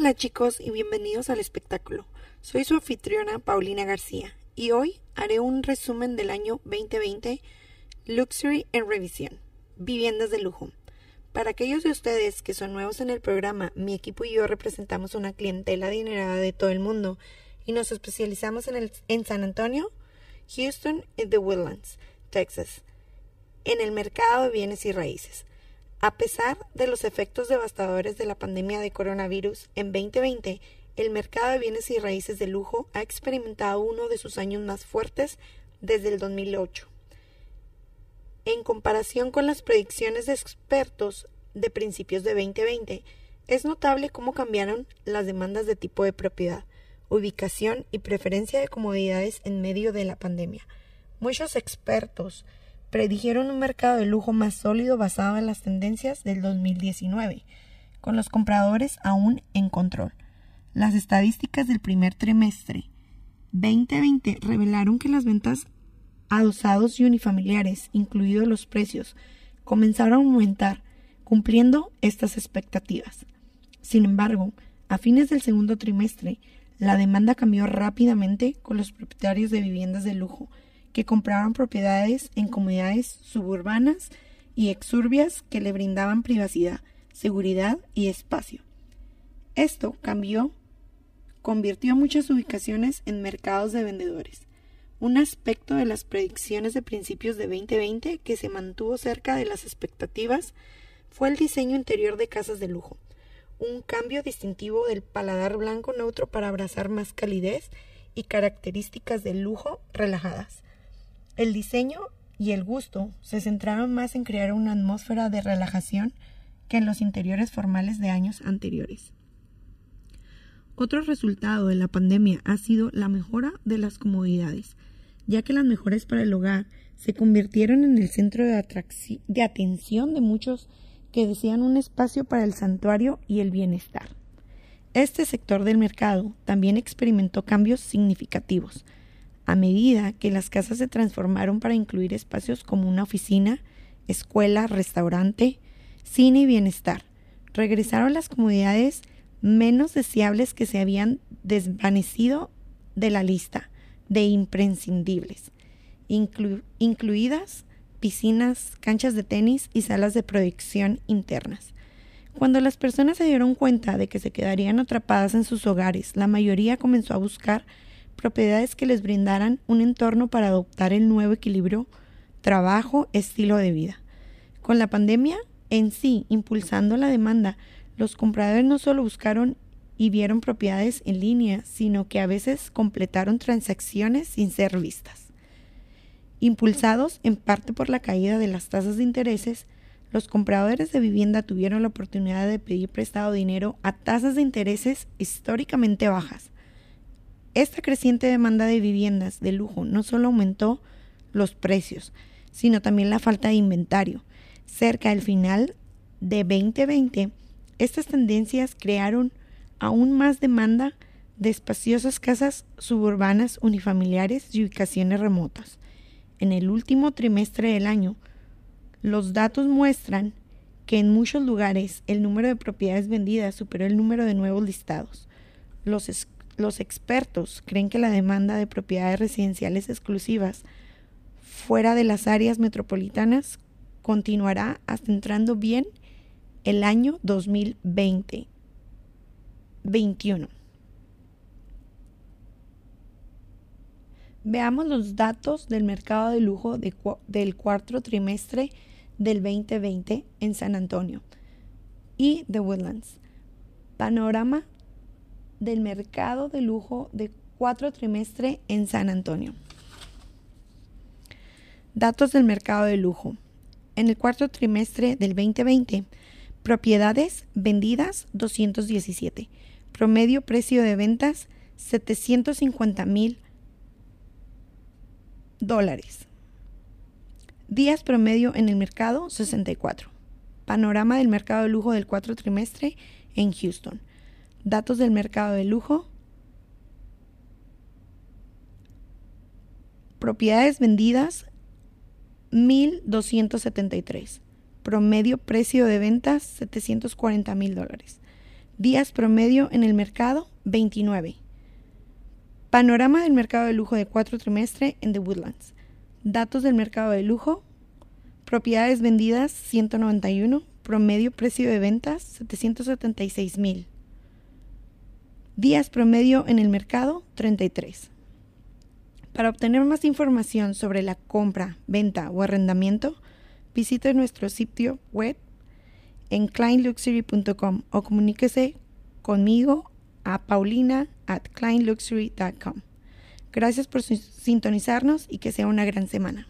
Hola chicos y bienvenidos al espectáculo. Soy su anfitriona Paulina García y hoy haré un resumen del año 2020 Luxury en revisión. Viviendas de lujo. Para aquellos de ustedes que son nuevos en el programa, mi equipo y yo representamos una clientela adinerada de todo el mundo y nos especializamos en, el, en San Antonio, Houston y The Woodlands, Texas, en el mercado de bienes y raíces. A pesar de los efectos devastadores de la pandemia de coronavirus, en 2020 el mercado de bienes y raíces de lujo ha experimentado uno de sus años más fuertes desde el 2008. En comparación con las predicciones de expertos de principios de 2020, es notable cómo cambiaron las demandas de tipo de propiedad, ubicación y preferencia de comodidades en medio de la pandemia. Muchos expertos predijeron un mercado de lujo más sólido basado en las tendencias del 2019, con los compradores aún en control. Las estadísticas del primer trimestre 2020 revelaron que las ventas adosados y unifamiliares, incluidos los precios, comenzaron a aumentar, cumpliendo estas expectativas. Sin embargo, a fines del segundo trimestre, la demanda cambió rápidamente con los propietarios de viviendas de lujo, que compraban propiedades en comunidades suburbanas y exurbias que le brindaban privacidad, seguridad y espacio. Esto cambió, convirtió muchas ubicaciones en mercados de vendedores, un aspecto de las predicciones de principios de 2020 que se mantuvo cerca de las expectativas fue el diseño interior de casas de lujo, un cambio distintivo del paladar blanco neutro para abrazar más calidez y características de lujo relajadas. El diseño y el gusto se centraron más en crear una atmósfera de relajación que en los interiores formales de años anteriores. Otro resultado de la pandemia ha sido la mejora de las comodidades, ya que las mejores para el hogar se convirtieron en el centro de, de atención de muchos que desean un espacio para el santuario y el bienestar. Este sector del mercado también experimentó cambios significativos, a medida que las casas se transformaron para incluir espacios como una oficina, escuela, restaurante, cine y bienestar. Regresaron las comodidades menos deseables que se habían desvanecido de la lista de imprescindibles, incluidas piscinas, canchas de tenis y salas de proyección internas. Cuando las personas se dieron cuenta de que se quedarían atrapadas en sus hogares, la mayoría comenzó a buscar propiedades que les brindaran un entorno para adoptar el nuevo equilibrio trabajo-estilo de vida. Con la pandemia en sí impulsando la demanda, los compradores no solo buscaron y vieron propiedades en línea, sino que a veces completaron transacciones sin ser vistas. Impulsados en parte por la caída de las tasas de intereses, los compradores de vivienda tuvieron la oportunidad de pedir prestado dinero a tasas de intereses históricamente bajas, esta creciente demanda de viviendas de lujo no solo aumentó los precios, sino también la falta de inventario. Cerca del final de 2020, estas tendencias crearon aún más demanda de espaciosas casas suburbanas unifamiliares y ubicaciones remotas. En el último trimestre del año, los datos muestran que en muchos lugares el número de propiedades vendidas superó el número de nuevos listados. Los los expertos creen que la demanda de propiedades residenciales exclusivas fuera de las áreas metropolitanas continuará hasta entrando bien el año 2020. 21. Veamos los datos del mercado de lujo del cuarto trimestre del 2020 en San Antonio y The Woodlands. Panorama del mercado de lujo de cuatro trimestre en San Antonio. Datos del mercado de lujo. En el cuarto trimestre del 2020, propiedades vendidas 217. Promedio precio de ventas 750 mil dólares. Días promedio en el mercado 64. Panorama del mercado de lujo del cuarto trimestre en Houston. Datos del mercado de lujo. Propiedades vendidas 1.273. Promedio precio de ventas 740 mil dólares. Días promedio en el mercado, 29. Panorama del mercado de lujo de cuatro trimestre en The Woodlands. Datos del mercado de lujo. Propiedades vendidas, 191. Promedio precio de ventas, 776 mil. Días promedio en el mercado, 33. Para obtener más información sobre la compra, venta o arrendamiento, visite nuestro sitio web en kleinluxury.com o comuníquese conmigo a paulina at kleinluxury.com. Gracias por sintonizarnos y que sea una gran semana.